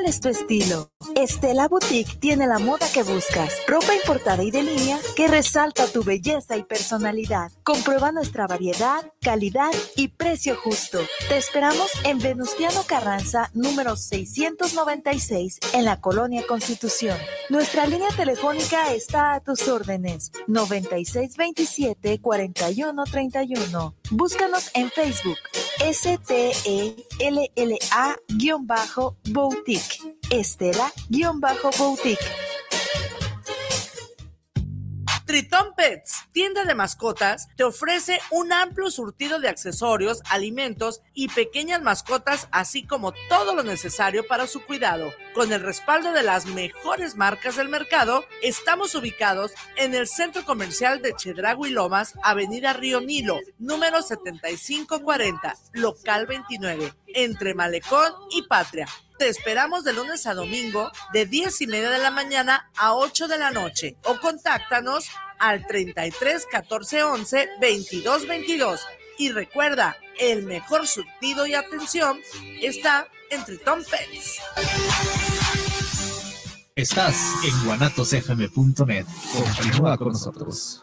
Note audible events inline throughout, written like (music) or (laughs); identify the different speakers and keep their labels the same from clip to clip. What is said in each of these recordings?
Speaker 1: ¿Cuál es tu estilo? Estela Boutique tiene la moda que buscas. Ropa importada y de línea que resalta tu belleza y personalidad. Comprueba nuestra variedad, calidad y precio justo. Te esperamos en Venustiano Carranza, número 696, en la Colonia Constitución. Nuestra línea telefónica está a tus órdenes. 9627-4131. Búscanos en Facebook. S-T-E-L-L-A-Boutique. Estela-Boutique.
Speaker 2: Triton Pets, tienda de mascotas, te ofrece un amplio surtido de accesorios, alimentos y pequeñas mascotas, así como todo lo necesario para su cuidado. Con el respaldo de las mejores marcas del mercado, estamos ubicados en el centro comercial de Chedrago Lomas, Avenida Río Nilo, número 7540, local 29, entre Malecón y Patria. Te esperamos de lunes a domingo de 10 y media de la mañana a 8 de la noche o contáctanos al 33 14 11 22 22. Y recuerda, el mejor surtido y atención está en Triton Pets.
Speaker 3: Estás en guanatosfm.net. Continúa con nosotros.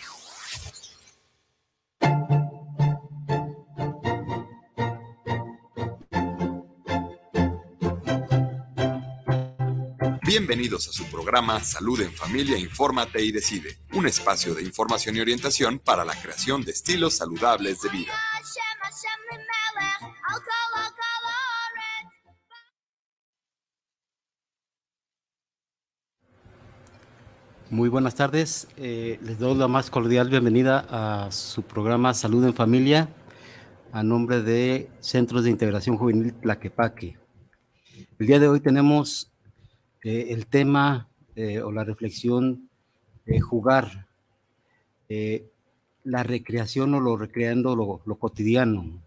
Speaker 4: Bienvenidos a su programa Salud en Familia, Infórmate y Decide, un espacio de información y orientación para la creación de estilos saludables de vida.
Speaker 5: Muy buenas tardes, eh, les doy la más cordial bienvenida a su programa Salud en Familia a nombre de Centros de Integración Juvenil Tlaquepaque. El día de hoy tenemos eh, el tema eh, o la reflexión de jugar, eh, la recreación o lo recreando lo, cotidiano.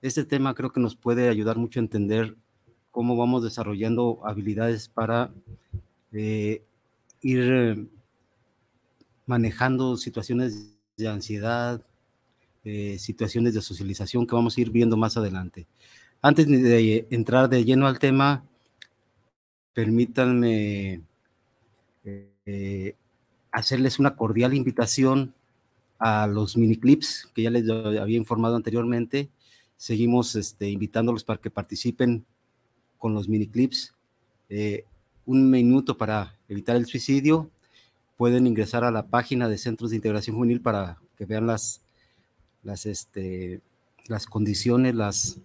Speaker 5: este tema creo que nos puede ayudar mucho a entender cómo vamos desarrollando habilidades para ir manejando situaciones de ansiedad, situaciones de socialización que vamos a ir viendo más adelante. Antes de entrar de lleno al tema, permítanme eh, hacerles una cordial invitación a los mini clips que ya les había informado anteriormente. Seguimos este, invitándolos para que participen con los mini clips. Eh, un minuto para evitar el suicidio. Pueden ingresar a la página de Centros de Integración Juvenil para que vean las, las, este, las condiciones, las,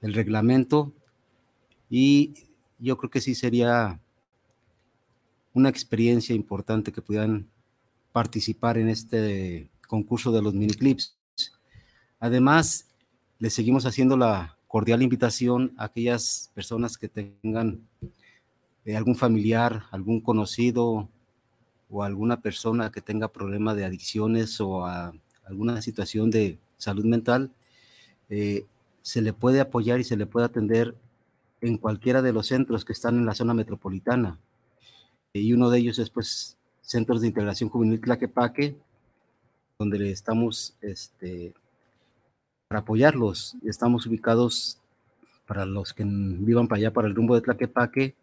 Speaker 5: el reglamento y yo creo que sí sería una experiencia importante que pudieran participar en este concurso de los mini clips. Además, les seguimos haciendo la cordial invitación a aquellas personas que tengan eh, algún familiar, algún conocido o alguna persona que tenga problema de adicciones o alguna situación de salud mental, eh, se le puede apoyar y se le puede atender en cualquiera de los centros que están en la zona metropolitana. Y uno de ellos es pues Centros de Integración Juvenil Tlaquepaque, donde le estamos este, para apoyarlos. Estamos ubicados para los que vivan para allá, para el rumbo de Tlaquepaque,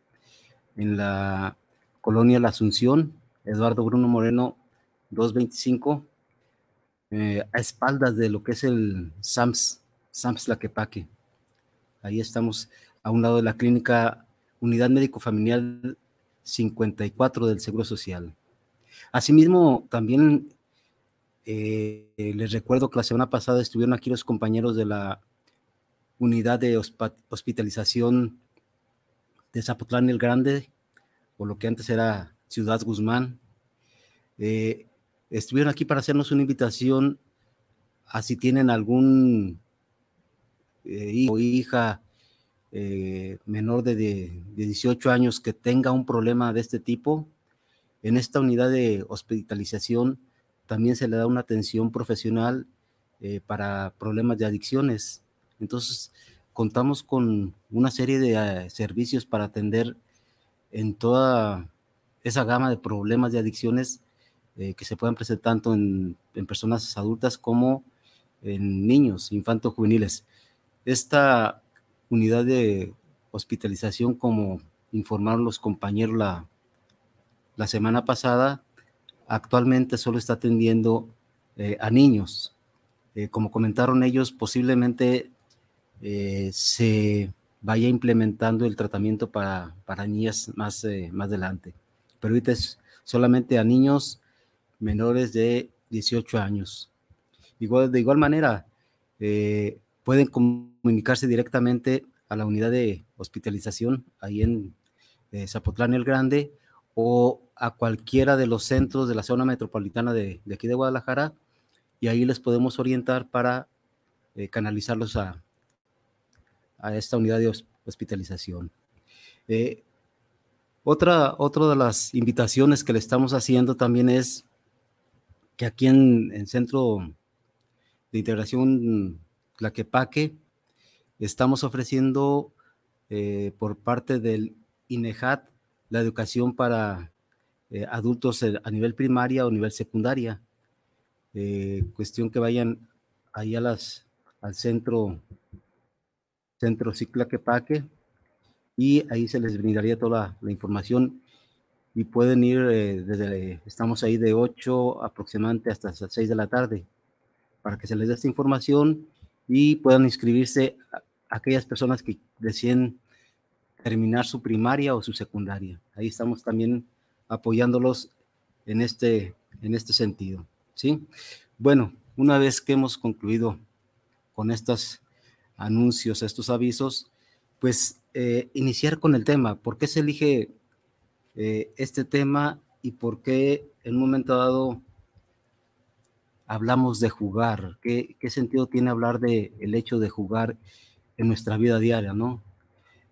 Speaker 5: en la colonia La Asunción, Eduardo Bruno Moreno 225, eh, a espaldas de lo que es el SAMS, SAMS Tlaquepaque. Ahí estamos a un lado de la clínica Unidad Médico Familiar 54 del Seguro Social. Asimismo, también eh, les recuerdo que la semana pasada estuvieron aquí los compañeros de la unidad de hospitalización de Zapotlán el Grande, o lo que antes era Ciudad Guzmán. Eh, estuvieron aquí para hacernos una invitación a si tienen algún eh, hijo o hija eh, menor de, 18 años que tenga un problema de este tipo, en esta unidad de hospitalización también se le da una atención profesional eh, para problemas de adicciones. Entonces, contamos con una serie de eh, servicios para atender en toda esa gama de problemas de adicciones que se puedan presentar tanto en, personas adultas como en niños, infantos juveniles. Esta unidad de hospitalización, como informaron los compañeros la, la semana pasada, actualmente solo está atendiendo eh, a niños. Eh, como comentaron ellos, posiblemente se vaya implementando el tratamiento para, para niñas más, más adelante. Pero ahorita es solamente a niños menores de 18 años. Igual, de igual manera, eh, pueden comunicarse directamente a la unidad de hospitalización ahí en eh, Zapotlán el Grande o a cualquiera de los centros de la zona metropolitana de, aquí de Guadalajara y ahí les podemos orientar para eh, canalizarlos a, a, esta unidad de hospitalización. otra, otra de las invitaciones que le estamos haciendo también es que aquí en el Centro de Integración Tlaquepaque estamos ofreciendo eh, por parte del INEJAT la educación para eh, adultos a nivel primaria o nivel secundaria. Eh, cuestión que vayan ahí a al centro, centro Ciclaquepaque y ahí se les brindaría toda la información y pueden ir eh, desde, estamos ahí de 8 aproximadamente hasta las 6 de la tarde para que se les dé esta información y puedan inscribirse aquellas personas que deciden terminar su primaria o su secundaria. Ahí estamos también apoyándolos en este, en este sentido. ¿sí? Bueno, una vez que hemos concluido con estos anuncios, estos avisos, pues eh, iniciar con el tema. ¿Por qué se elige eh, este tema y por qué en un momento dado hablamos de jugar. ¿Qué, sentido tiene hablar de el hecho de jugar en nuestra vida diaria, no?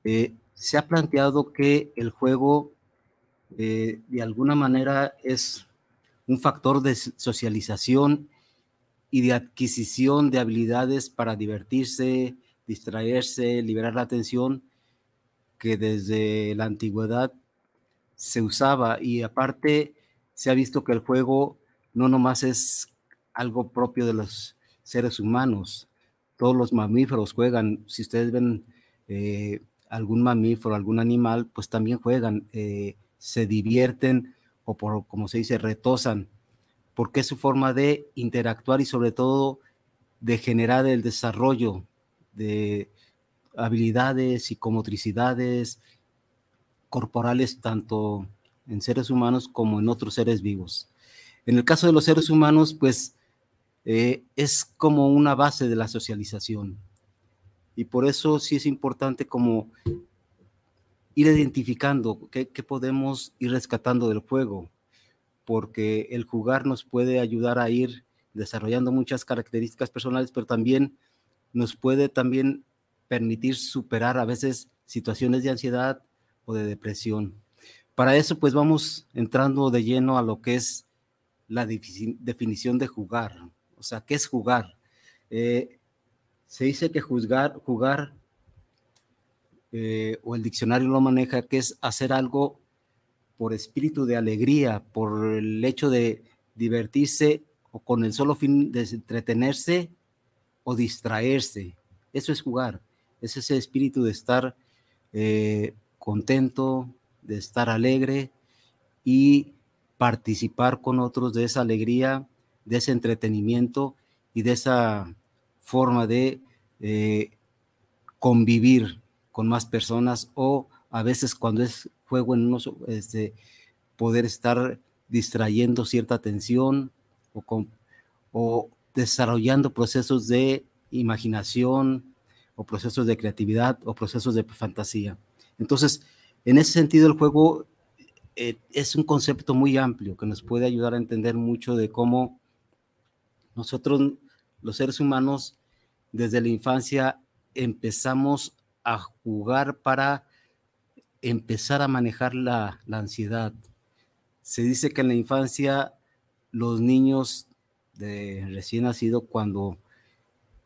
Speaker 5: Eh, se ha planteado que el juego eh, de alguna manera es un factor de socialización y de adquisición de habilidades para divertirse, distraerse, liberar la atención, que desde la antigüedad se usaba y aparte se ha visto que el juego no nomás es algo propio de los seres humanos, todos los mamíferos juegan, si ustedes ven eh, algún mamífero, algún animal, pues también juegan, eh, se divierten o por, como se dice, retosan, porque es su forma de interactuar y sobre todo de generar el desarrollo de habilidades, psicomotricidades, corporales tanto en seres humanos como en otros seres vivos. En el caso de los seres humanos, pues eh, es como una base de la socialización. Y por eso sí es importante como ir identificando qué, qué podemos ir rescatando del juego, porque el jugar nos puede ayudar a ir desarrollando muchas características personales, pero también nos puede también permitir superar a veces situaciones de ansiedad, de depresión. Para eso, pues vamos entrando de lleno a lo que es la definición de jugar. O sea, ¿qué es jugar? Eh, se dice que juzgar, jugar, eh, o el diccionario lo maneja, que es hacer algo por espíritu de alegría, por el hecho de divertirse o con el solo fin de entretenerse o distraerse. Eso es jugar, es ese espíritu de estar eh, contento, de estar alegre y participar con otros de esa alegría, de ese entretenimiento y de esa forma de eh, convivir con más personas o a veces cuando es juego en unos, este, poder estar distrayendo cierta atención o, con, o desarrollando procesos de imaginación o procesos de creatividad o procesos de fantasía. Entonces, en ese sentido, el juego eh, es un concepto muy amplio que nos puede ayudar a entender mucho de cómo nosotros, los seres humanos, desde la infancia empezamos a jugar para empezar a manejar la, ansiedad. Se dice que en la infancia los niños de recién nacido cuando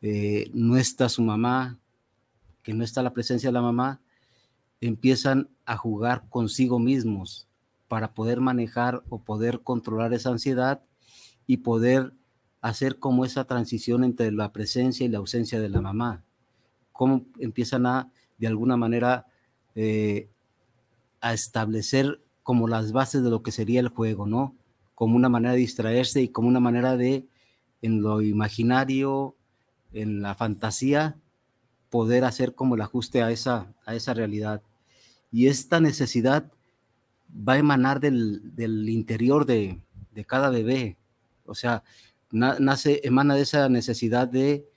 Speaker 5: eh, no está su mamá, que no está la presencia de la mamá, empiezan a jugar consigo mismos para poder manejar o poder controlar esa ansiedad y poder hacer como esa transición entre la presencia y la ausencia de la mamá. Cómo empiezan a, de alguna manera, eh, a establecer como las bases de lo que sería el juego, ¿no? Como una manera de distraerse y como una manera de, en lo imaginario, en la fantasía, poder hacer como el ajuste a esa, a esa realidad. Y esta necesidad va a emanar del, interior de, cada bebé. O sea, nace, emana de esa necesidad de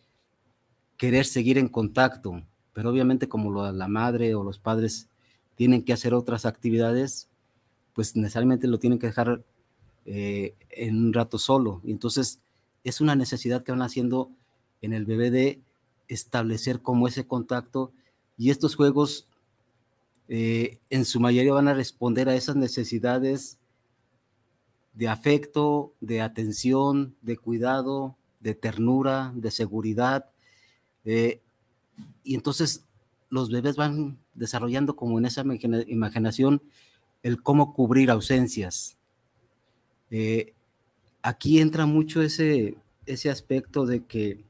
Speaker 5: querer seguir en contacto, pero obviamente como la madre o los padres tienen que hacer otras actividades, pues necesariamente lo tienen que dejar eh, en un rato solo. Y entonces es una necesidad que van haciendo en el bebé de establecer como ese contacto y estos juegos eh, en su mayoría van a responder a esas necesidades de afecto, de atención, de cuidado, de ternura, de seguridad. Eh, y entonces los bebés van desarrollando como en esa imaginación el cómo cubrir ausencias. Eh, aquí entra mucho ese, ese aspecto de que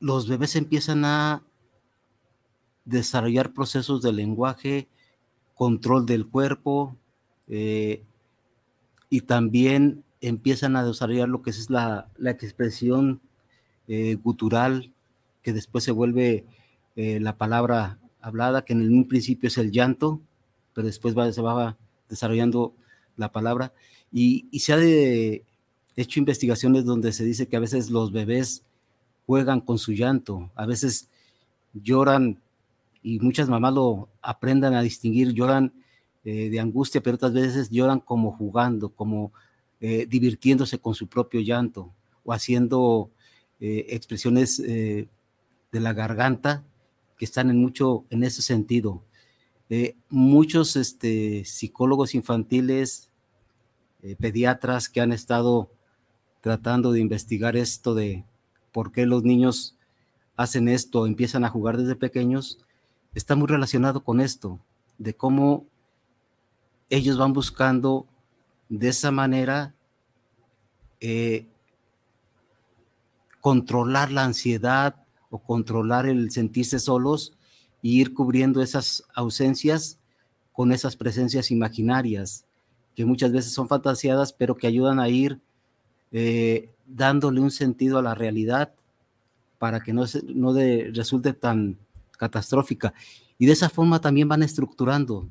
Speaker 5: los bebés empiezan a desarrollar procesos de lenguaje, control del cuerpo eh, y también empiezan a desarrollar lo que es la, expresión eh, gutural, que después se vuelve eh, la palabra hablada, que en un principio es el llanto, pero después va, se va desarrollando la palabra. Y, se ha hecho investigaciones donde se dice que a veces los bebés juegan con su llanto, a veces lloran y muchas mamás lo aprendan a distinguir, lloran eh, de angustia, pero otras veces lloran como jugando, como eh, divirtiéndose con su propio llanto o haciendo eh, expresiones de la garganta que están en mucho en ese sentido. muchos este, psicólogos infantiles, pediatras que han estado tratando de investigar esto de por qué los niños hacen esto, empiezan a jugar desde pequeños, está muy relacionado con esto, de cómo ellos van buscando de esa manera eh, controlar la ansiedad o controlar el sentirse solos y ir cubriendo esas ausencias con esas presencias imaginarias, que muchas veces son fantasiadas, pero que ayudan a ir eh, dándole un sentido a la realidad para que no, no resulte tan catastrófica. Y de esa forma también van estructurando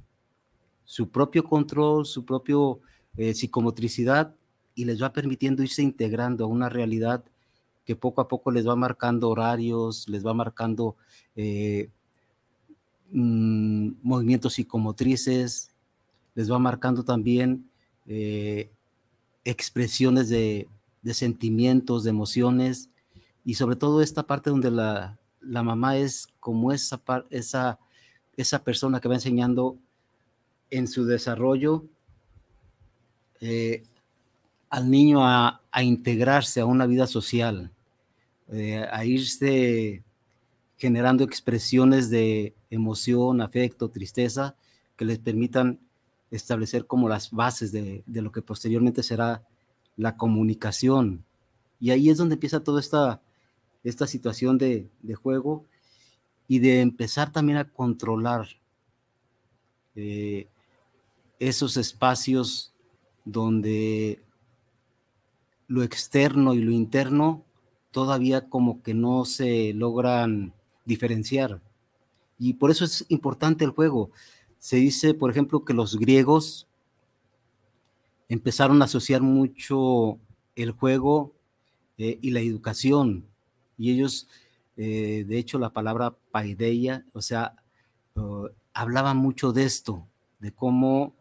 Speaker 5: su propio control, su propio eh, psicomotricidad y les va permitiendo irse integrando a una realidad que poco a poco les va marcando horarios, les va marcando eh, mm, movimientos psicomotrices, les va marcando también eh, expresiones de, sentimientos, de emociones, y sobre todo esta parte donde la, la mamá es como esa, esa, esa persona que va enseñando en su desarrollo eh, al niño a, integrarse a una vida social, eh, a irse generando expresiones de emoción, afecto, tristeza, que les permitan establecer como las bases de, de lo que posteriormente será la comunicación. Y ahí es donde empieza toda esta esta situación de, juego y de empezar también a controlar eh, esos espacios donde lo externo y lo interno todavía como que no se logran diferenciar. Y por eso es importante el juego. Se dice, por ejemplo, que los griegos empezaron a asociar mucho el juego eh, y la educación y ellos, eh, de hecho, la palabra paideia, o sea, uh, hablaban mucho de esto, de cómo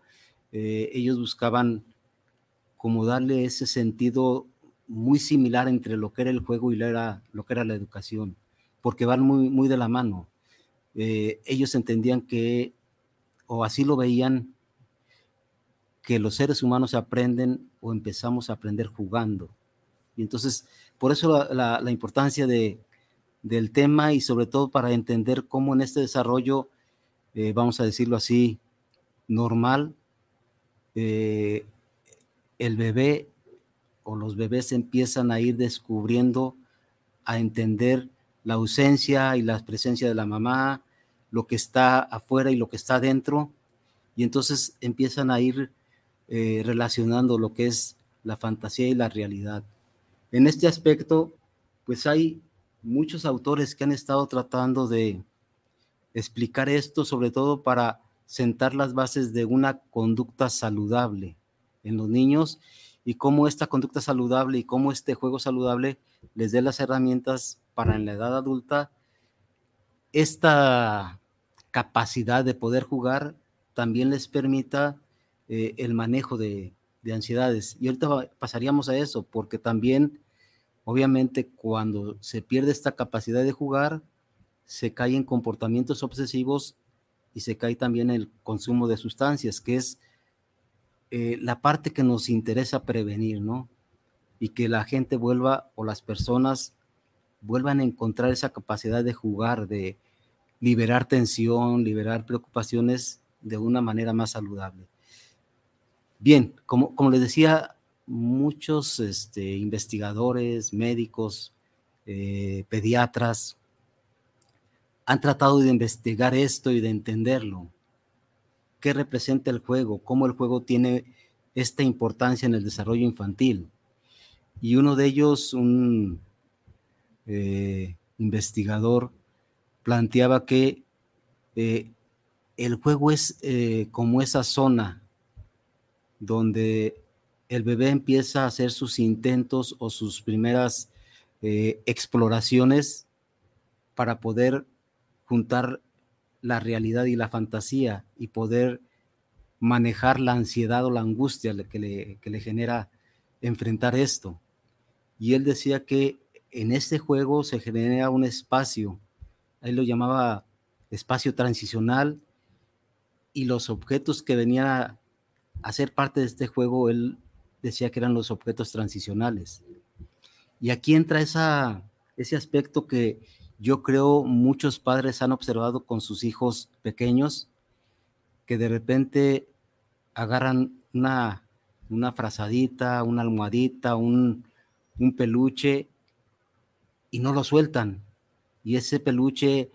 Speaker 5: eh, ellos buscaban como darle ese sentido muy similar entre lo que era el juego y lo, era, lo que era la educación, porque van muy, muy de la mano. Eh, ellos entendían que, o así lo veían, que los seres humanos aprenden o empezamos a aprender jugando. Y entonces por eso la, importancia de, del tema y sobre todo para entender cómo en este desarrollo, eh, vamos a decirlo así, normal, eh, el bebé o los bebés empiezan a ir descubriendo, a entender la ausencia y la presencia de la mamá, lo que está afuera y lo que está dentro, y entonces empiezan a ir eh, relacionando lo que es la fantasía y la realidad. En este aspecto, pues hay muchos autores que han estado tratando de explicar esto, sobre todo para sentar las bases de una conducta saludable en los niños y cómo esta conducta saludable y cómo este juego saludable les dé las herramientas para en la edad adulta esta capacidad de poder jugar también les permita eh, el manejo de, de ansiedades. Y ahorita pasaríamos a eso, porque también, obviamente, cuando se pierde esta capacidad de jugar, se cae en comportamientos obsesivos y se cae también el consumo de sustancias, que es eh, la parte que nos interesa prevenir, ¿no? Y que la gente vuelva o las personas vuelvan a encontrar esa capacidad de jugar, de liberar tensión, liberar preocupaciones de una manera más saludable. Bien, como, como les decía, muchos este, investigadores, médicos, eh, pediatras, han tratado de investigar esto y de entenderlo. ¿Qué representa el juego? ¿Cómo el juego tiene esta importancia en el desarrollo infantil? Y uno de ellos, un eh, investigador, planteaba que eh, el juego es como esa zona donde el bebé empieza a hacer sus intentos o sus primeras eh, exploraciones para poder juntar la realidad y la fantasía y poder manejar la ansiedad o la angustia que le, que le genera enfrentar esto. Y él decía que en este juego se genera un espacio, él lo llamaba espacio transicional, y los objetos que venían hacer parte de este juego, él decía que eran los objetos transicionales. Y aquí entra esa, ese aspecto que yo creo muchos padres han observado con sus hijos pequeños, que de repente agarran una, una frazadita, una almohadita, un, un peluche y no lo sueltan. Y ese peluche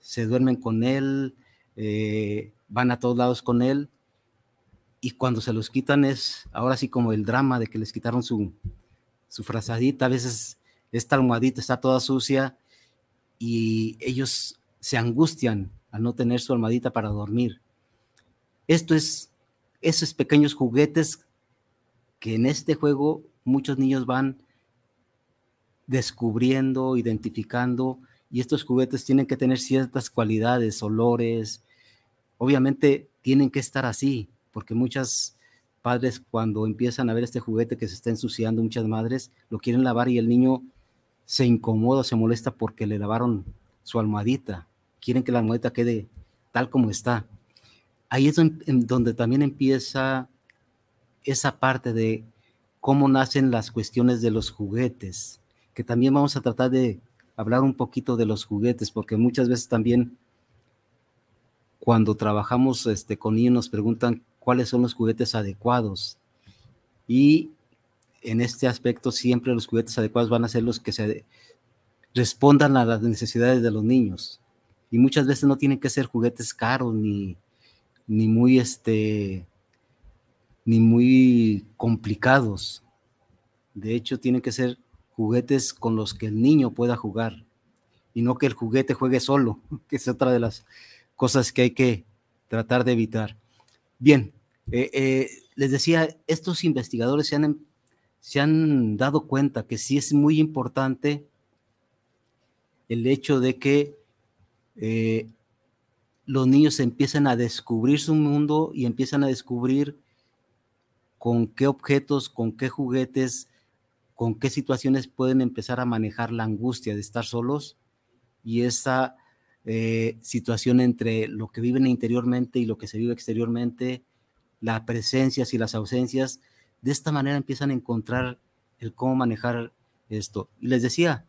Speaker 5: se duermen con él, eh, van a todos lados con él y cuando se los quitan es ahora sí como el drama de que les quitaron su, su frazadita, a veces esta almohadita está toda sucia y ellos se angustian al no tener su almohadita para dormir. Esto es esos pequeños juguetes que en este juego muchos niños van descubriendo, identificando, y estos juguetes tienen que tener ciertas cualidades, olores, obviamente tienen que estar así, porque muchas padres cuando empiezan a ver este juguete que se está ensuciando, muchas madres lo quieren lavar y el niño se incomoda, se molesta porque le lavaron su almohadita, quieren que la almohadita quede tal como está. Ahí es donde también empieza esa parte de cómo nacen las cuestiones de los juguetes, que también vamos a tratar de hablar un poquito de los juguetes, porque muchas veces también cuando trabajamos este, con niños nos preguntan cuáles son los juguetes adecuados. Y en este aspecto siempre los juguetes adecuados van a ser los que se respondan a las necesidades de los niños. Y muchas veces no tienen que ser juguetes caros ni, ni muy este ni muy complicados. De hecho, tienen que ser juguetes con los que el niño pueda jugar y no que el juguete juegue solo, (laughs) que es otra de las cosas que hay que tratar de evitar. Bien, eh, eh, les decía, estos investigadores se han, se han dado cuenta que sí es muy importante el hecho de que eh, los niños empiezan a descubrir su mundo y empiezan a descubrir con qué objetos, con qué juguetes, con qué situaciones pueden empezar a manejar la angustia de estar solos y esa situación entre lo que viven interiormente y lo que se vive exteriormente, las presencias y las ausencias, de esta manera empiezan a encontrar el cómo manejar esto. Y les decía,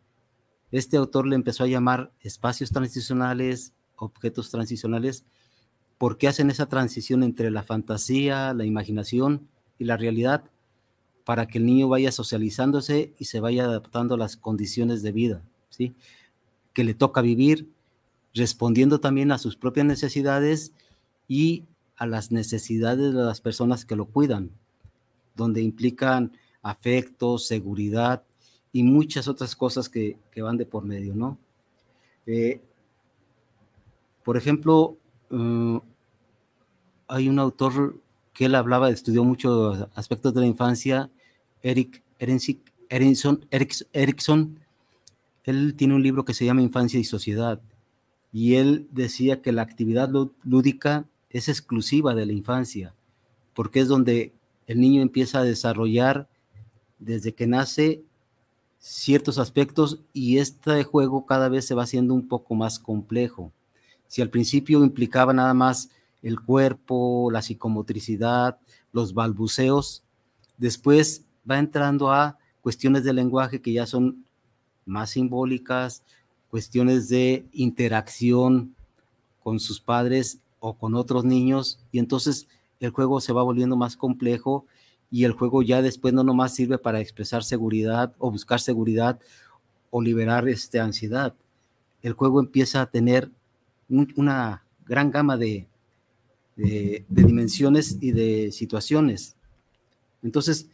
Speaker 5: Este autor le empezó a llamar espacios transicionales, objetos transicionales, porque hacen esa transición entre la fantasía, la imaginación y la realidad para que el niño vaya socializándose y se vaya adaptando a las condiciones de vida, ¿sí? Que le toca vivir, respondiendo también a sus propias necesidades y a las necesidades de las personas que lo cuidan, donde implican afecto, seguridad y muchas otras cosas que, van de por medio, ¿no? Eh, por ejemplo, uh, hay un autor que él hablaba, estudió muchos aspectos de la infancia, Eric Erickson, Erickson, él tiene un libro que se llama Infancia y Sociedad, y él decía que la actividad lúdica es exclusiva de la infancia, porque es donde el niño empieza a desarrollar desde que nace ciertos aspectos y este juego cada vez se va haciendo un poco más complejo. Si al principio implicaba nada más el cuerpo, la psicomotricidad, los balbuceos, después va entrando a cuestiones de lenguaje que ya son más simbólicas, cuestiones de interacción con sus padres o con otros niños, y entonces el juego se va volviendo más complejo y el juego ya después no nomás sirve para expresar seguridad o buscar seguridad o liberar este, ansiedad. El juego empieza a tener una gran gama de, dimensiones y de situaciones. Entonces,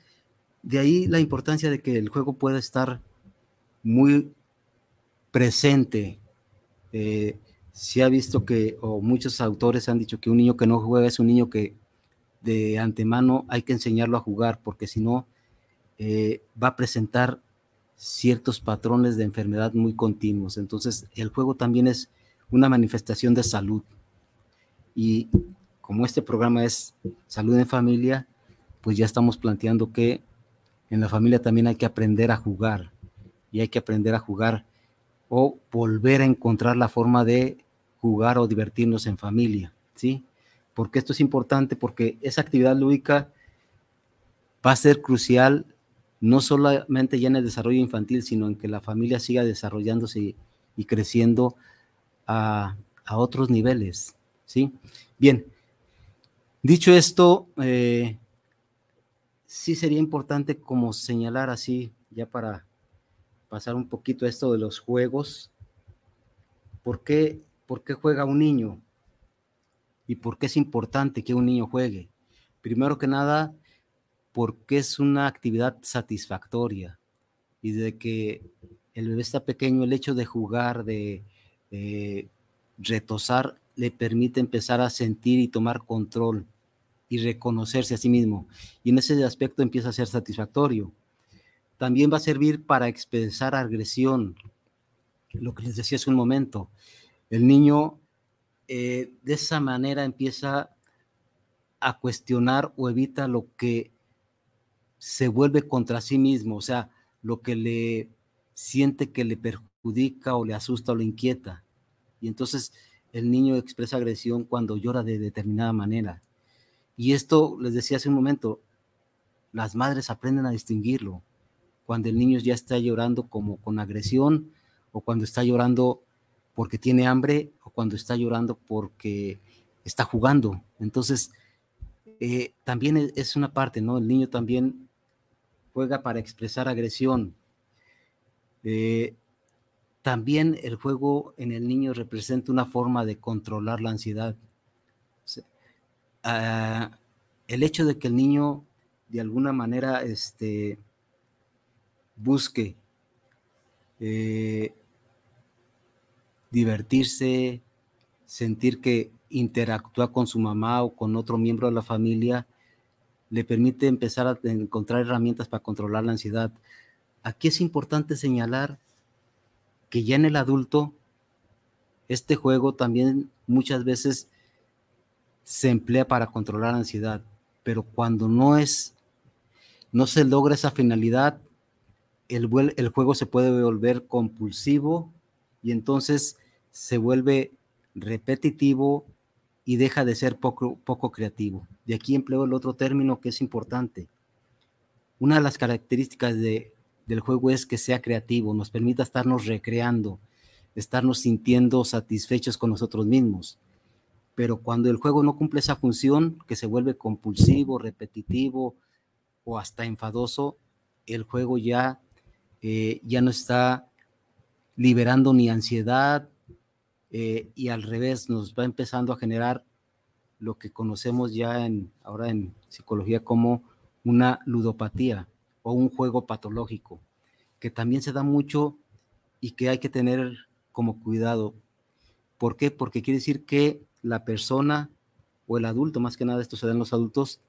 Speaker 5: de ahí la importancia de que el juego pueda estar muy presente. Eh, se ha visto que, o muchos autores han dicho que un niño que no juega es un niño que de antemano hay que enseñarlo a jugar, porque si no, eh, va a presentar ciertos patrones de enfermedad muy continuos. Entonces, el juego también es una manifestación de salud. Y como este programa es salud en familia, pues ya estamos planteando que en la familia también hay que aprender a jugar y hay que aprender a jugar o volver a encontrar la forma de jugar o divertirnos en familia, ¿sí? Porque esto es importante porque esa actividad lúdica va a ser crucial no solamente ya en el desarrollo infantil, sino en que la familia siga desarrollándose y, creciendo a, otros niveles, ¿sí? Bien, dicho esto, eh, sí sería importante como señalar así, ya para pasar un poquito esto de los juegos. ¿Por qué, ¿Por qué juega un niño? ¿Y por qué es importante que un niño juegue? Primero que nada, porque es una actividad satisfactoria y de que el bebé está pequeño, el hecho de jugar, de, de retosar, le permite empezar a sentir y tomar control y reconocerse a sí mismo. Y en ese aspecto empieza a ser satisfactorio también va a servir para expresar agresión, lo que les decía hace un momento. El niño eh, de esa manera empieza a cuestionar o evita lo que se vuelve contra sí mismo, o sea, lo que le siente que le perjudica o le asusta o le inquieta. Y entonces el niño expresa agresión cuando llora de determinada manera. Y esto, les decía hace un momento, las madres aprenden a distinguirlo cuando el niño ya está llorando como con agresión o cuando está llorando porque tiene hambre cuando está llorando porque está jugando. Entonces, eh, también e, es una parte, ¿no? El niño también juega para expresar agresión. Eh, también el juego en el niño representa una forma de controlar la ansiedad. Ah, el hecho de que el niño de alguna manera este, busque eh, divertirse, sentir que interactúa con su mamá o con otro miembro de la familia, le permite empezar a encontrar herramientas para controlar la ansiedad. Aquí es importante señalar que ya en el adulto, este juego también muchas veces se emplea para controlar la ansiedad, pero cuando no es, no se logra esa finalidad, el, juego se puede volver compulsivo y entonces se vuelve repetitivo y deja de ser poco, poco creativo. De aquí empleo el otro término que es importante. Una de las características de del juego es que sea creativo, nos permita estarnos recreando, estarnos sintiendo satisfechos con nosotros mismos. Pero cuando el juego no cumple esa función, que se vuelve compulsivo, repetitivo o hasta enfadoso, el juego ya, eh, ya no está liberando ni ansiedad eh, y al revés nos va empezando a generar lo que conocemos ya en, ahora en psicología como una ludopatía o un juego patológico, que también se da mucho y que hay que tener como cuidado. ¿Por qué? Porque quiere decir que la persona o el adulto, más que nada esto se da en los adultos,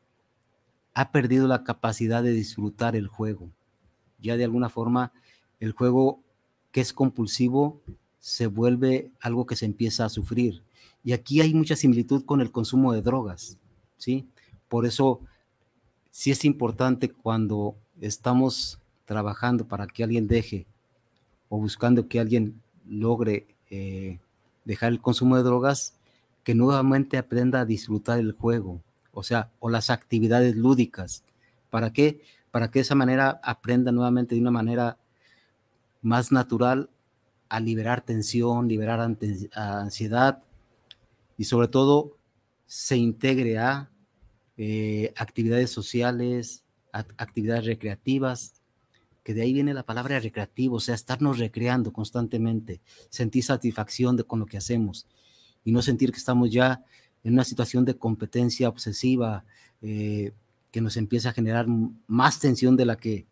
Speaker 5: ha perdido la capacidad de disfrutar el juego. Ya de alguna forma el juego que es compulsivo se vuelve algo que se empieza a sufrir. Y aquí hay mucha similitud con el consumo de drogas, ¿sí? Por eso sí es importante cuando estamos trabajando para que alguien deje o buscando que alguien logre eh, dejar el consumo de drogas, que nuevamente aprenda a disfrutar el juego, o sea, o las actividades lúdicas. ¿Para qué? Para que de esa manera aprenda nuevamente de una manera más natural a liberar tensión, liberar ansiedad y sobre todo se integre a eh, actividades sociales, actividades recreativas, que de ahí viene la palabra recreativo, o sea, estarnos recreando constantemente, sentir satisfacción de, con lo que hacemos y no sentir que estamos ya en una situación de competencia obsesiva eh, que nos empieza a generar más tensión de la que,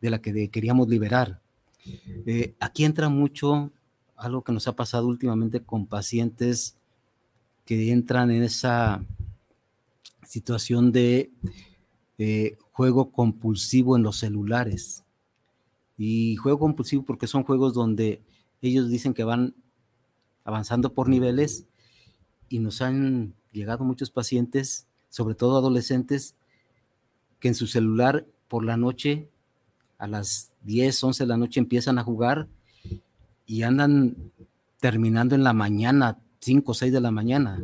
Speaker 5: de la que queríamos liberar. Eh, aquí entra mucho algo que nos ha pasado últimamente con pacientes que entran en esa situación de juego compulsivo en los celulares. Y juego compulsivo porque son juegos donde ellos dicen que van avanzando por niveles y nos han llegado muchos pacientes, sobre todo adolescentes, que en su celular por la noche, a las 10, 11 de la noche empiezan a jugar y andan terminando en la mañana, 5 o 6 de la mañana.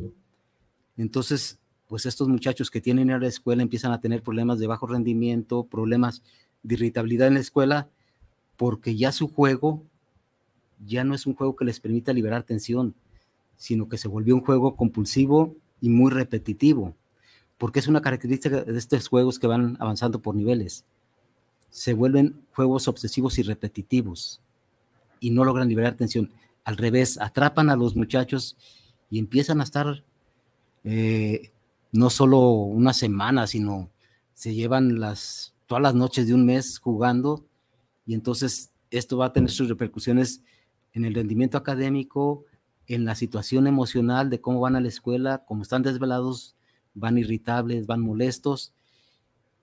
Speaker 5: Entonces, pues estos muchachos que tienen a la escuela empiezan a tener problemas de bajo rendimiento, problemas de irritabilidad en la escuela, porque ya su juego ya no es un juego que les permita liberar tensión, sino que se volvió un juego compulsivo y muy repetitivo, porque es una característica de estos juegos que van avanzando por niveles. Se vuelven juegos obsesivos y repetitivos y no logran liberar tensión. Al revés, atrapan a los muchachos y empiezan a estar eh, no solo una semana, sino se llevan las, todas las noches de un mes jugando y entonces esto va a tener sus repercusiones en el rendimiento académico, en la situación emocional de cómo van a la escuela, cómo están desvelados, van irritables, van molestos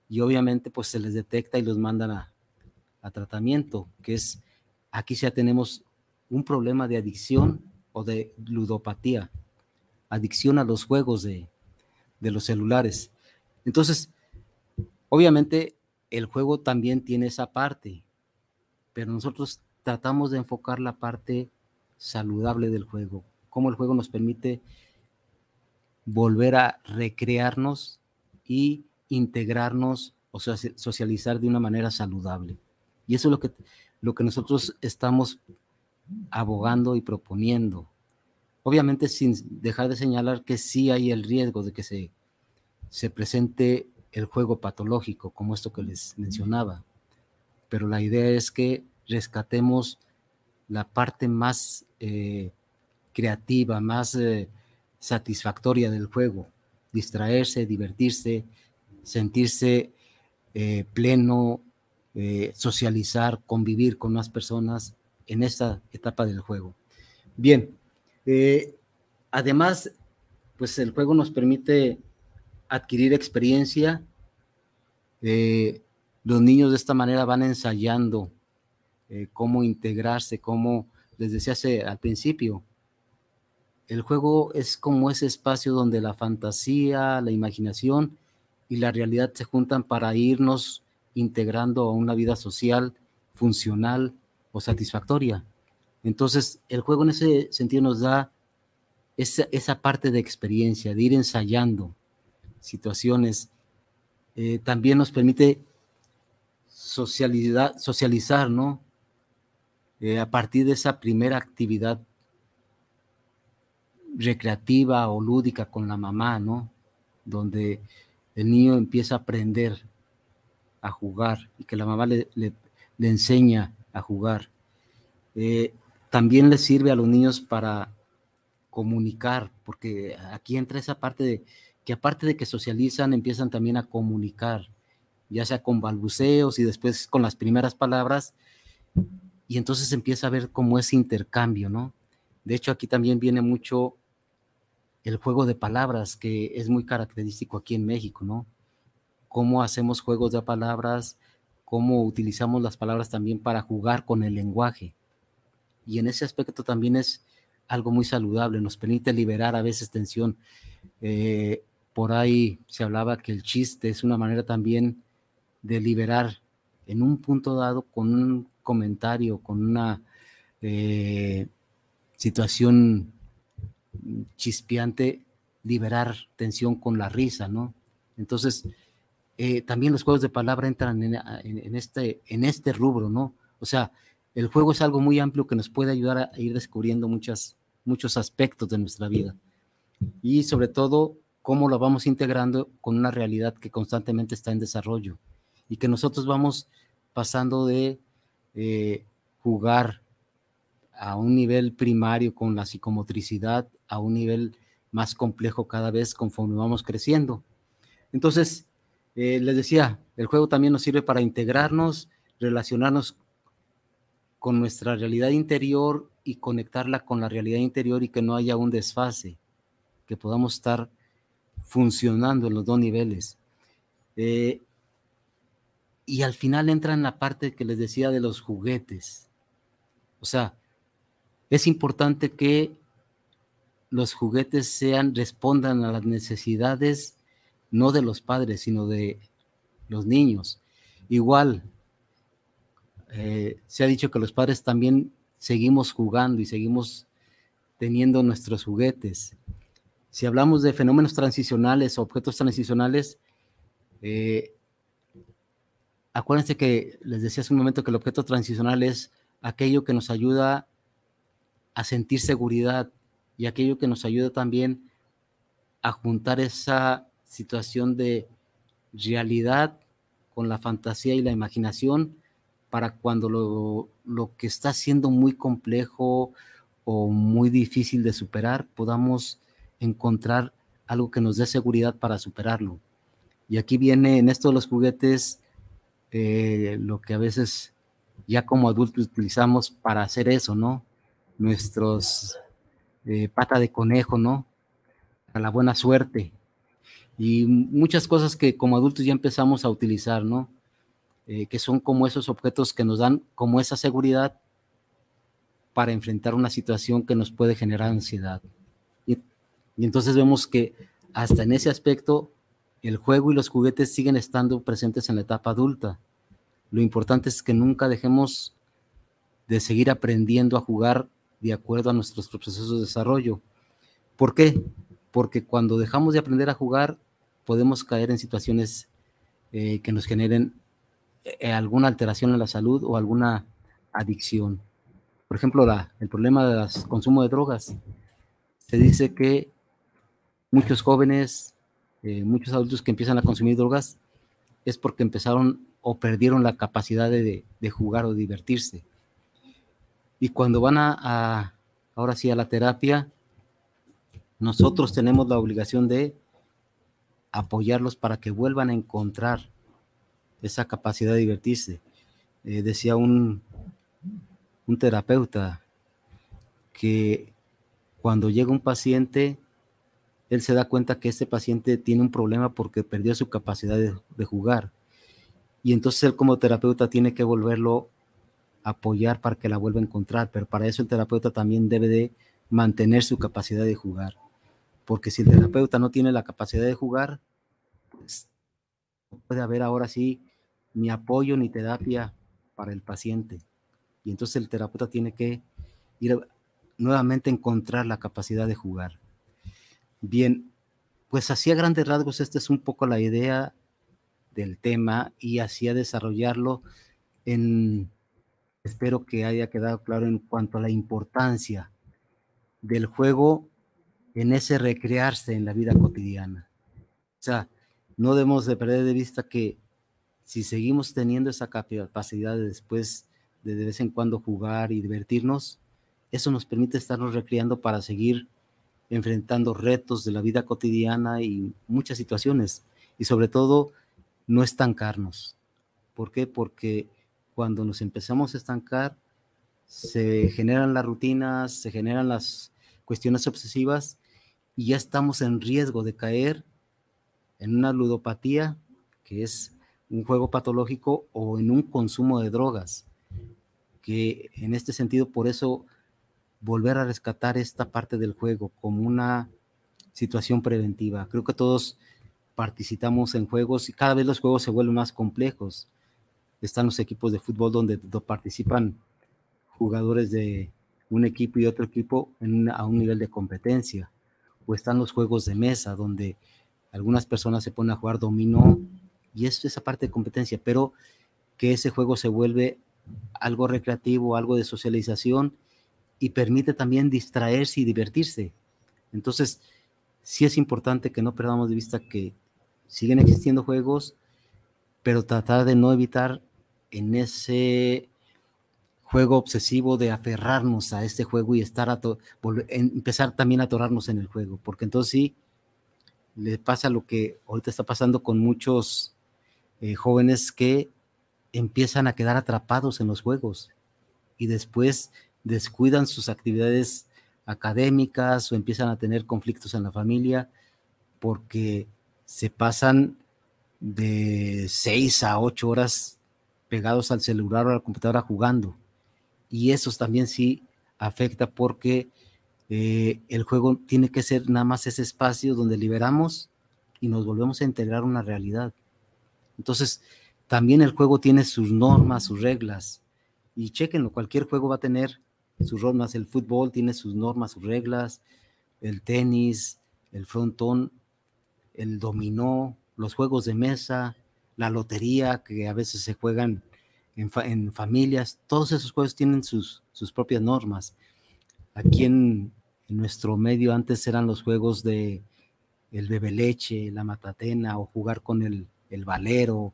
Speaker 5: y obviamente pues se les detecta y los mandan a, a tratamiento, que es, aquí ya tenemos un problema de adicción o de ludopatía, adicción a los juegos de, de los celulares. Entonces, obviamente el juego también tiene esa parte, pero nosotros tratamos de enfocar la parte saludable del juego, cómo el juego nos permite volver a recrearnos y integrarnos o socializar de una manera saludable. Y eso es lo que, lo que nosotros estamos abogando y proponiendo. Obviamente sin dejar de señalar que sí hay el riesgo de que se, se presente el juego patológico, como esto que les mencionaba. Pero la idea es que rescatemos la parte más eh, creativa, más eh, satisfactoria del juego, distraerse, divertirse, sentirse eh, pleno, socializar, convivir con más personas en esta etapa del juego. Bien, eh, además, pues el juego nos permite adquirir experiencia. Eh, los niños de esta manera van ensayando eh, cómo integrarse, cómo, les decía hace, al principio, el juego es como ese espacio donde la fantasía, la imaginación y la realidad se juntan para irnos integrando a una vida social, funcional o satisfactoria. Entonces, el juego en ese sentido nos da esa, parte de experiencia, de ir ensayando situaciones. Eh, también nos permite socializar, socializar ¿no? Eh, a partir de esa primera actividad recreativa o lúdica con la mamá, ¿no? Donde el niño empieza a aprender a jugar y que la mamá le, enseña a jugar. Eh, también le sirve a los niños para comunicar, porque aquí entra esa parte de que aparte de que socializan, empiezan también a comunicar, ya sea con balbuceos y después con las primeras palabras, y entonces empieza a ver cómo ese intercambio, ¿no? De hecho, aquí también viene mucho el juego de palabras, que es muy característico aquí en México, ¿no? Cómo hacemos juegos de palabras, cómo utilizamos las palabras también para jugar con el lenguaje. Y en ese aspecto también es algo muy saludable, nos permite liberar a veces tensión. Eh, por ahí se hablaba que el chiste es una manera también de liberar en un punto dado con un comentario, con una eh, situación chispeante, liberar tensión con la risa, ¿no? Entonces, eh, también los juegos de palabra entran en, este, en este rubro, ¿no? O sea, el juego es algo muy amplio que nos puede ayudar a ir descubriendo muchas, muchos aspectos de nuestra vida. Y sobre todo, cómo lo vamos integrando con una realidad que constantemente está en desarrollo y que nosotros vamos pasando de eh, jugar a un nivel primario con la psicomotricidad a un nivel más complejo cada vez conforme vamos creciendo. Entonces, eh, les decía, el juego también nos sirve para integrarnos, relacionarnos con nuestra realidad interior y conectarla con la realidad interior y que no haya un desfase, que podamos estar funcionando en los dos niveles. Eh, y al final entra en la parte que les decía de los juguetes. O sea, es importante que los juguetes sean, respondan a las necesidades no de los padres, sino de los niños. Igual, eh, se ha dicho que los padres también seguimos jugando y seguimos teniendo nuestros juguetes. Si hablamos de fenómenos transicionales, objetos transicionales, eh, acuérdense que les decía hace un momento que el objeto transicional es aquello que nos ayuda a sentir seguridad y aquello que nos ayuda también a juntar esa situación de realidad con la fantasía y la imaginación para cuando lo, lo que está siendo muy complejo o muy difícil de superar, podamos encontrar algo que nos dé seguridad para superarlo. Y aquí viene en esto de los juguetes eh, lo que a veces ya como adultos utilizamos para hacer eso, ¿no? Nuestros eh, pata de conejo, ¿no? A la buena suerte. Y muchas cosas que como adultos ya empezamos a utilizar, ¿no? Eh, que son como esos objetos que nos dan como esa seguridad para enfrentar una situación que nos puede generar ansiedad. Y, y entonces vemos que hasta en ese aspecto el juego y los juguetes siguen estando presentes en la etapa adulta. Lo importante es que nunca dejemos de seguir aprendiendo a jugar de acuerdo a nuestros procesos de desarrollo. ¿Por qué? Porque cuando dejamos de aprender a jugar, podemos caer en situaciones eh, que nos generen eh, alguna alteración en la salud o alguna adicción. Por ejemplo, el problema del consumo de drogas. Se dice que muchos jóvenes, eh, muchos adultos que empiezan a consumir drogas es porque empezaron o perdieron la capacidad de jugar o divertirse. Y cuando van a, ahora sí, a la terapia, nosotros tenemos la obligación de apoyarlos para que vuelvan a encontrar esa capacidad de divertirse. Eh, decía un, un terapeuta que cuando llega un paciente, él se da cuenta que este paciente tiene un problema porque perdió su capacidad de, de jugar. Y entonces él como terapeuta tiene que volverlo apoyar para que la vuelva a encontrar, pero para eso el terapeuta también debe de mantener su capacidad de jugar, porque si el terapeuta no tiene la capacidad de jugar, pues no puede haber ahora sí ni apoyo ni terapia para el paciente. Y entonces el terapeuta tiene que ir nuevamente a encontrar la capacidad de jugar. Bien, pues así a grandes rasgos, esta es un poco la idea del tema y así a desarrollarlo en, espero que haya quedado claro en cuanto a la importancia del juego en ese recrearse en la vida cotidiana. O sea, no debemos de perder de vista que si seguimos teniendo esa capacidad de después de de vez en cuando jugar y divertirnos, eso nos permite estarnos recreando para seguir enfrentando retos de la vida cotidiana y muchas situaciones. Y sobre todo, no estancarnos. ¿Por qué? Porque cuando nos empezamos a estancar, se generan las rutinas, se generan las cuestiones obsesivas y ya estamos en riesgo de caer en una ludopatía, que es un juego patológico, o en un consumo de drogas, que en este sentido, por eso, volver a rescatar esta parte del juego como una situación preventiva. Creo que todos participamos en juegos y cada vez los juegos se vuelven más complejos. Están los equipos de fútbol donde participan jugadores de un equipo y otro equipo a un nivel de competencia. O están los juegos de mesa donde algunas personas se ponen a jugar dominó y es esa parte de competencia, pero que ese juego se vuelve algo recreativo, algo de socialización y permite también distraerse y divertirse. Entonces, sí es importante que no perdamos de vista que siguen existiendo juegos, pero tratar de no evitar en ese juego obsesivo de aferrarnos a este juego y estar a empezar también a atorarnos en el juego, porque entonces sí le pasa lo que ahorita está pasando con muchos eh, jóvenes que empiezan a quedar atrapados en los juegos y después descuidan sus actividades académicas o empiezan a tener conflictos en la familia porque se pasan de seis a ocho horas pegados al celular o a la computadora jugando. Y eso también sí afecta porque eh, el juego tiene que ser nada más ese espacio donde liberamos y nos volvemos a integrar una realidad. Entonces, también el juego tiene sus normas, sus reglas. Y chequenlo, cualquier juego va a tener sus normas. El fútbol tiene sus normas, sus reglas. El tenis, el frontón, el dominó, los juegos de mesa, la lotería que a veces se juegan en, familias, todos esos juegos tienen sus, sus propias normas. Aquí en, nuestro medio antes eran los juegos de el bebe leche, la matatena, o jugar con el, el valero,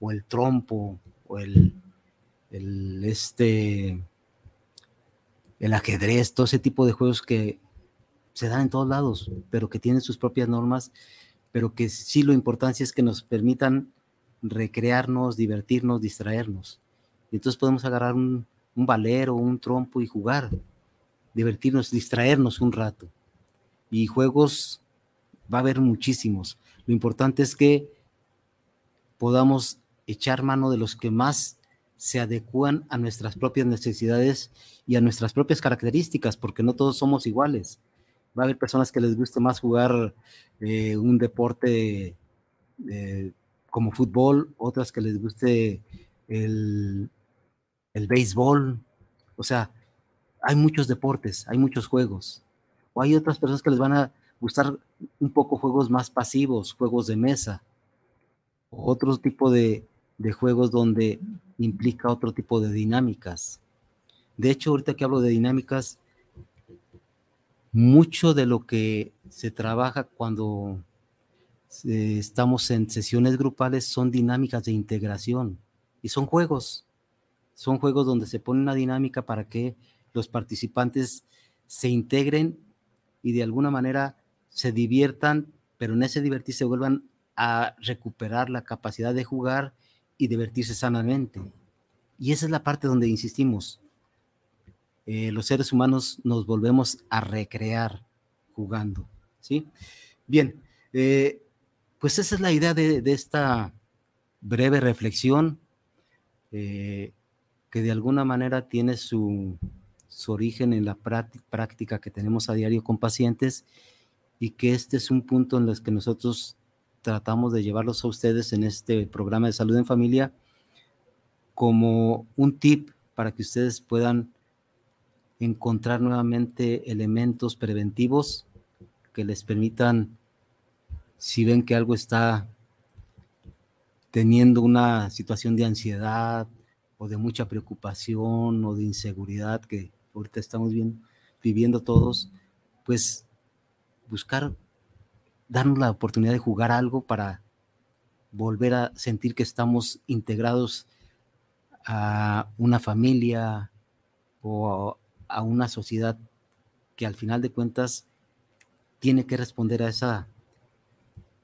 Speaker 5: o el trompo, o el, el, este, el ajedrez, todo ese tipo de juegos que se dan en todos lados, pero que tienen sus propias normas pero que sí lo importante es que nos permitan recrearnos, divertirnos, distraernos. Y entonces podemos agarrar un, un valero, un trompo y jugar, divertirnos, distraernos un rato. Y juegos va a haber muchísimos. Lo importante es que podamos echar mano de los que más se adecúan a nuestras propias necesidades y a nuestras propias características, porque no todos somos iguales va a haber personas que les guste más jugar eh, un deporte eh, como fútbol, otras que les guste el, el béisbol. O sea, hay muchos deportes, hay muchos juegos. O hay otras personas que les van a gustar un poco juegos más pasivos, juegos de mesa, otro tipo de, de juegos donde implica otro tipo de dinámicas. De hecho, ahorita que hablo de dinámicas, mucho de lo que se trabaja cuando eh, estamos en sesiones grupales son dinámicas de integración y son juegos. Son juegos donde se pone una dinámica para que los participantes se integren y de alguna manera se diviertan, pero en ese divertirse vuelvan a recuperar la capacidad de jugar y divertirse sanamente. Y esa es la parte donde insistimos. Eh, los seres humanos nos volvemos a recrear jugando, ¿sí? Bien, eh, pues esa es la idea de, esta breve reflexión eh, que de alguna manera tiene su, su origen en la práctica que tenemos a diario con pacientes y que este es un punto en el que nosotros tratamos de llevarlos a ustedes en este programa de salud en familia como un tip para que ustedes puedan encontrar nuevamente elementos preventivos que les permitan, si ven que algo está teniendo una situación de ansiedad o de mucha preocupación o de inseguridad que ahorita estamos viviendo todos, pues buscar darnos la oportunidad de jugar algo para volver a sentir que estamos integrados a una familia o a una sociedad que al final de cuentas tiene que responder a esa,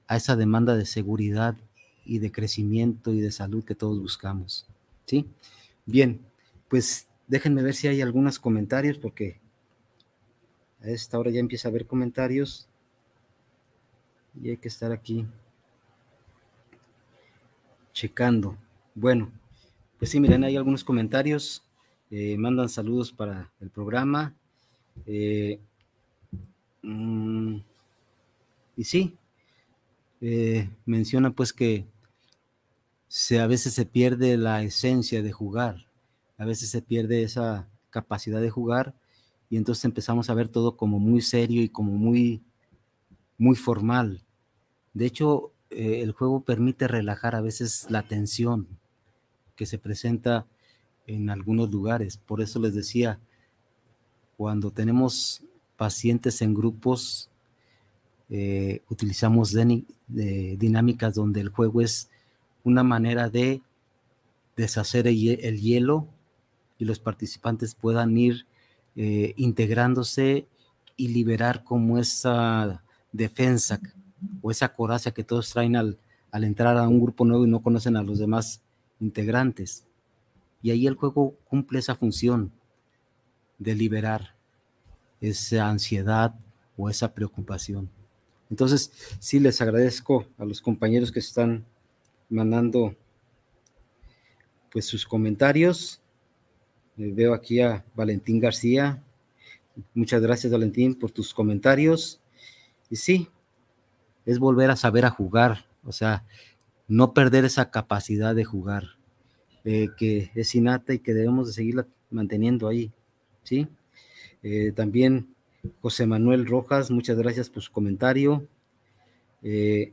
Speaker 5: a esa demanda de seguridad y de crecimiento y de salud que todos buscamos. ¿Sí? Bien, pues déjenme ver si hay algunos comentarios porque a esta hora ya empieza a haber comentarios y hay que estar aquí checando. Bueno, pues sí, miren, hay algunos comentarios. Eh, mandan saludos para el programa. Eh, mm, y sí, eh, menciona pues que se, a veces se pierde la esencia de jugar, a veces se pierde esa capacidad de jugar y entonces empezamos a ver todo como muy serio y como muy, muy formal. De hecho, eh, el juego permite relajar a veces la tensión que se presenta en algunos lugares. Por eso les decía, cuando tenemos pacientes en grupos, eh, utilizamos dinámicas donde el juego es una manera de deshacer el, hielo y los participantes puedan ir eh, integrándose y liberar como esa defensa o esa coraza que todos traen al, al entrar a un grupo nuevo y no conocen a los demás integrantes. Y ahí el juego cumple esa función de liberar esa ansiedad o esa preocupación. Entonces, sí les agradezco a los compañeros que están mandando pues sus comentarios. Eh, veo aquí a Valentín García. Muchas gracias, Valentín, por tus comentarios. Y sí, es volver a saber a jugar, o sea, no perder esa capacidad de jugar, eh, que es innata y que debemos de seguirla manteniendo ahí, ¿sí? Eh, también José Manuel Rojas, muchas gracias por su comentario. Eh,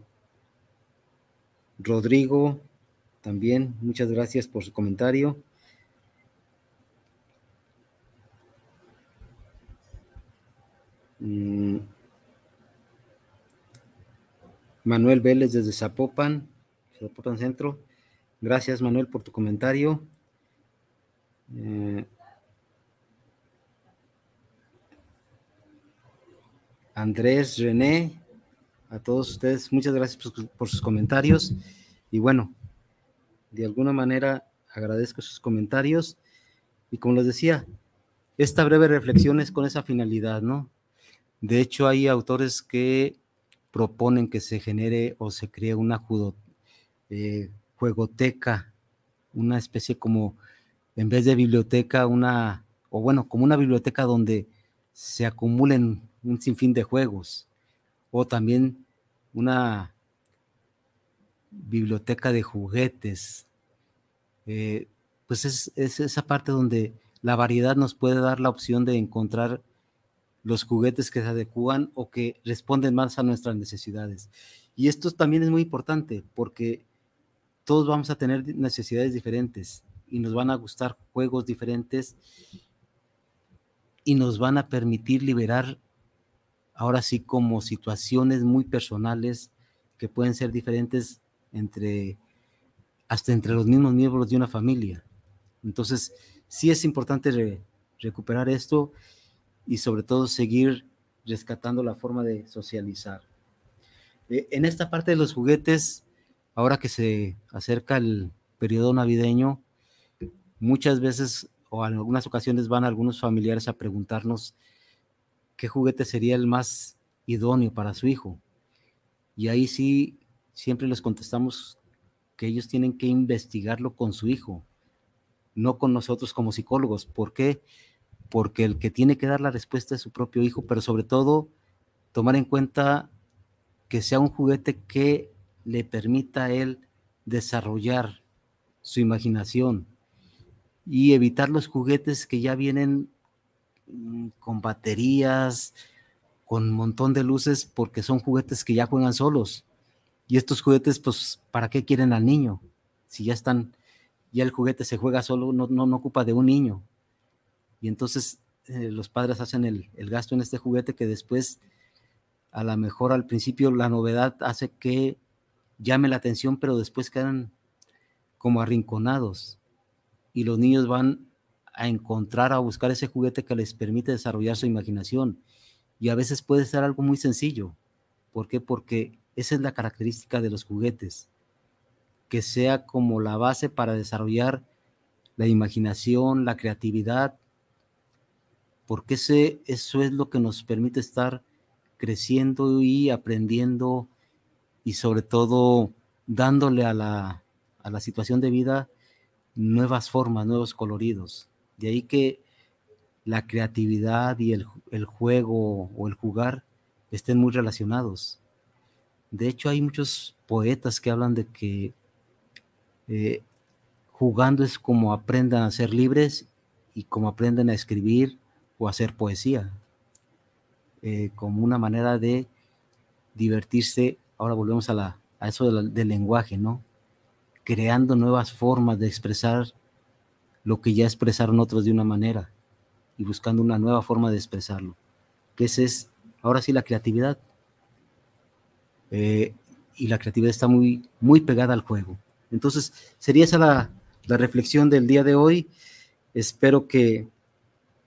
Speaker 5: Rodrigo, también, muchas gracias por su comentario. Mm. Manuel Vélez desde Zapopan, Zapopan Centro. Gracias, Manuel, por tu comentario. Eh, Andrés, René, a todos ustedes, muchas gracias por, sus comentarios. Y bueno, de alguna manera agradezco sus comentarios. Y como les decía, esta breve reflexión es con esa finalidad, ¿no? De hecho, hay autores que proponen que se genere o se cree una eh, juegoteca, una especie como, en vez de biblioteca, una, o bueno, como una biblioteca donde se acumulen un sinfín de juegos, o también una biblioteca de juguetes. Eh, pues es, es esa parte donde la variedad nos puede dar la opción de encontrar los juguetes que se adecúan o que responden más a nuestras necesidades. Y esto también es muy importante porque todos vamos a tener necesidades diferentes y nos van a gustar juegos diferentes y nos van a permitir liberar ahora sí como situaciones muy personales que pueden ser diferentes entre hasta entre los mismos miembros de una familia. Entonces, sí es importante recuperar esto y sobre todo seguir rescatando la forma de socializar. Eh, en esta parte de los juguetes, ahora que se acerca el periodo navideño, muchas veces o en algunas ocasiones van algunos familiares a preguntarnos qué juguete sería el más idóneo para su hijo. Y ahí sí, siempre les contestamos que ellos tienen que investigarlo con su hijo, no con nosotros como psicólogos. ¿Por qué? porque el que tiene que dar la respuesta es su propio hijo, pero sobre todo tomar en cuenta que sea un juguete que le permita a él desarrollar su imaginación y evitar los juguetes que ya vienen con baterías, con un montón de luces, porque son juguetes que ya juegan solos. Y estos juguetes, pues, ¿para qué quieren al niño? Si ya están, ya el juguete se juega solo, no, no, ocupa de un niño. Y entonces eh, los padres hacen el, el gasto en este juguete que después, a lo mejor al principio la novedad hace que llame la atención, pero después quedan como arrinconados y los niños van a encontrar, a buscar ese juguete que les permite desarrollar su imaginación. Y a veces puede ser algo muy sencillo. ¿Por qué? Porque esa es la característica de los juguetes, que sea como la base para desarrollar la imaginación, la creatividad, porque ese, eso es lo que nos permite estar creciendo y aprendiendo y sobre todo dándole a la, a la situación de vida nuevas formas, nuevos coloridos. De ahí que la creatividad y el, juego o el jugar estén muy relacionados. De hecho, hay muchos poetas que hablan de que eh, jugando es como aprendan a ser libres y como aprenden a escribir o a hacer poesía, eh, como una manera de divertirse. Ahora volvemos a, la, a eso del lenguaje, ¿no? creando nuevas formas de expresar lo que ya expresaron otros de una manera y buscando una nueva forma de expresarlo. Que ese es, ahora sí, la creatividad. Eh, y la creatividad está muy, muy pegada al juego. Entonces, sería esa la, la reflexión del día de hoy. Espero que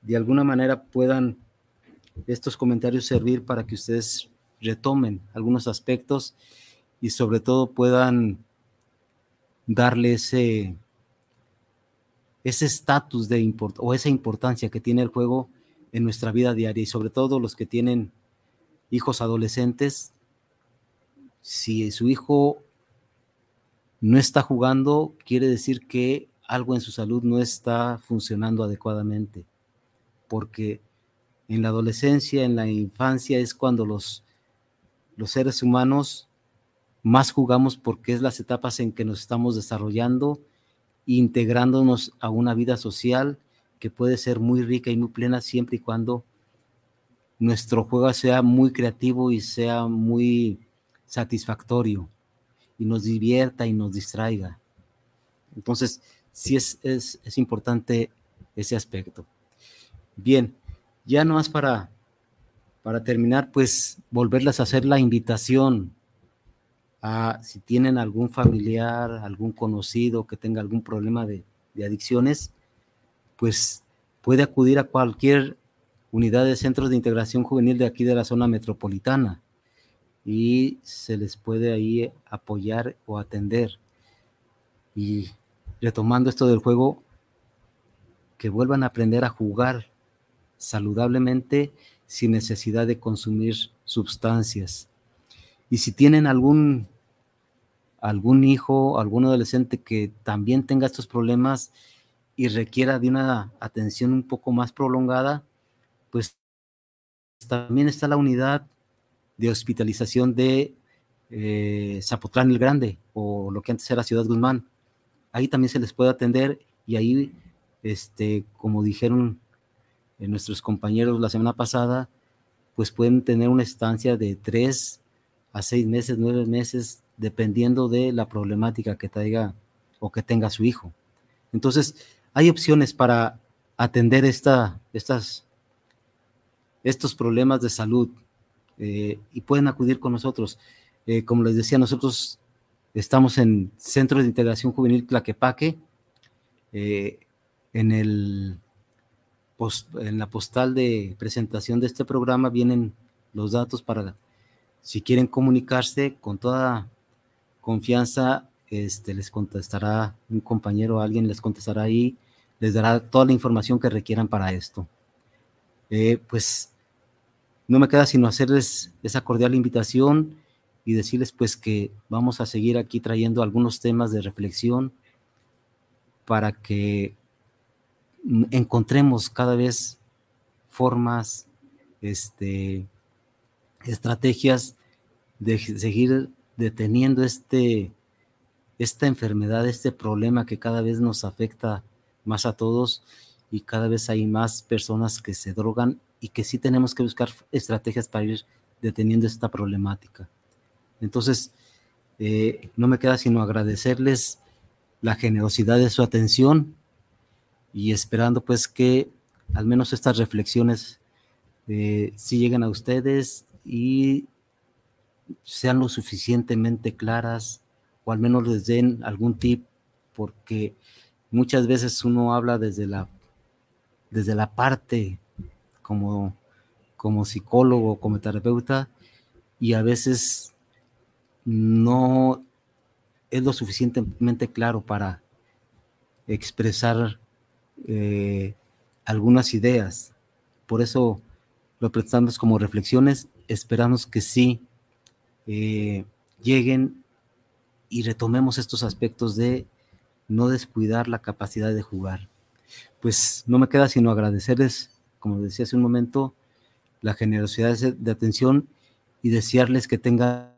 Speaker 5: de alguna manera puedan estos comentarios servir para que ustedes retomen algunos aspectos y sobre todo puedan darle ese ese estatus de o esa importancia que tiene el juego en nuestra vida diaria y sobre todo los que tienen hijos adolescentes, si su hijo no está jugando, quiere decir que algo en su salud no está funcionando adecuadamente, porque en la adolescencia, en la infancia es cuando los, los seres humanos más jugamos porque es las etapas en que nos estamos desarrollando, integrándonos a una vida social que puede ser muy rica y muy plena siempre y cuando nuestro juego sea muy creativo y sea muy satisfactorio y nos divierta y nos distraiga. Entonces, sí es, es, es importante ese aspecto. Bien, ya no más para, para terminar, pues volverles a hacer la invitación si tienen algún familiar, algún conocido que tenga algún problema de, adicciones, pues puede acudir a cualquier unidad de centros de integración juvenil de aquí de la zona metropolitana y se les puede ahí apoyar o atender. Y retomando esto del juego, que vuelvan a aprender a jugar saludablemente sin necesidad de consumir sustancias. Y si tienen algún algún hijo, algún adolescente que también tenga estos problemas y requiera de una atención un poco más prolongada, pues también está la unidad de hospitalización de eh, Zapotlán el Grande o lo que antes era Ciudad Guzmán. Ahí también se les puede atender y ahí, este, como dijeron eh, nuestros compañeros la semana pasada, pues pueden tener una estancia de tres a seis meses, nueve meses, dependiendo de la problemática que traiga o que tenga su hijo. Entonces, hay opciones para atender esta, estas, estos problemas de salud eh, y pueden acudir con nosotros. Eh, como les decía, nosotros estamos en Centro de Integración Juvenil Tlaquepaque, eh, en, el en la postal de presentación de este programa vienen los datos para si quieren comunicarse con toda confianza, este, les contestará un compañero, alguien les contestará ahí, les dará toda la información que requieran para esto. Eh, pues no me queda sino hacerles esa cordial invitación y decirles pues que vamos a seguir aquí trayendo algunos temas de reflexión para que encontremos cada vez formas, este, estrategias de seguir deteniendo este, esta enfermedad, este problema que cada vez nos afecta más a todos y cada vez hay más personas que se drogan y que sí tenemos que buscar estrategias para ir deteniendo esta problemática. Entonces, Eh, no me queda sino agradecerles la generosidad de su atención y esperando pues que al menos estas reflexiones eh, sí lleguen a ustedes y sean lo suficientemente claras o al menos les den algún tip porque muchas veces uno habla desde la desde la parte como como psicólogo, como terapeuta y a veces no es lo suficientemente claro para expresar eh, algunas ideas. Por eso lo presentamos como reflexiones. Esperamos que sí eh, lleguen y retomemos estos aspectos de no descuidar la capacidad de jugar. Pues no me queda sino agradecerles, como decía hace un momento, la generosidad de atención y desearles que tengan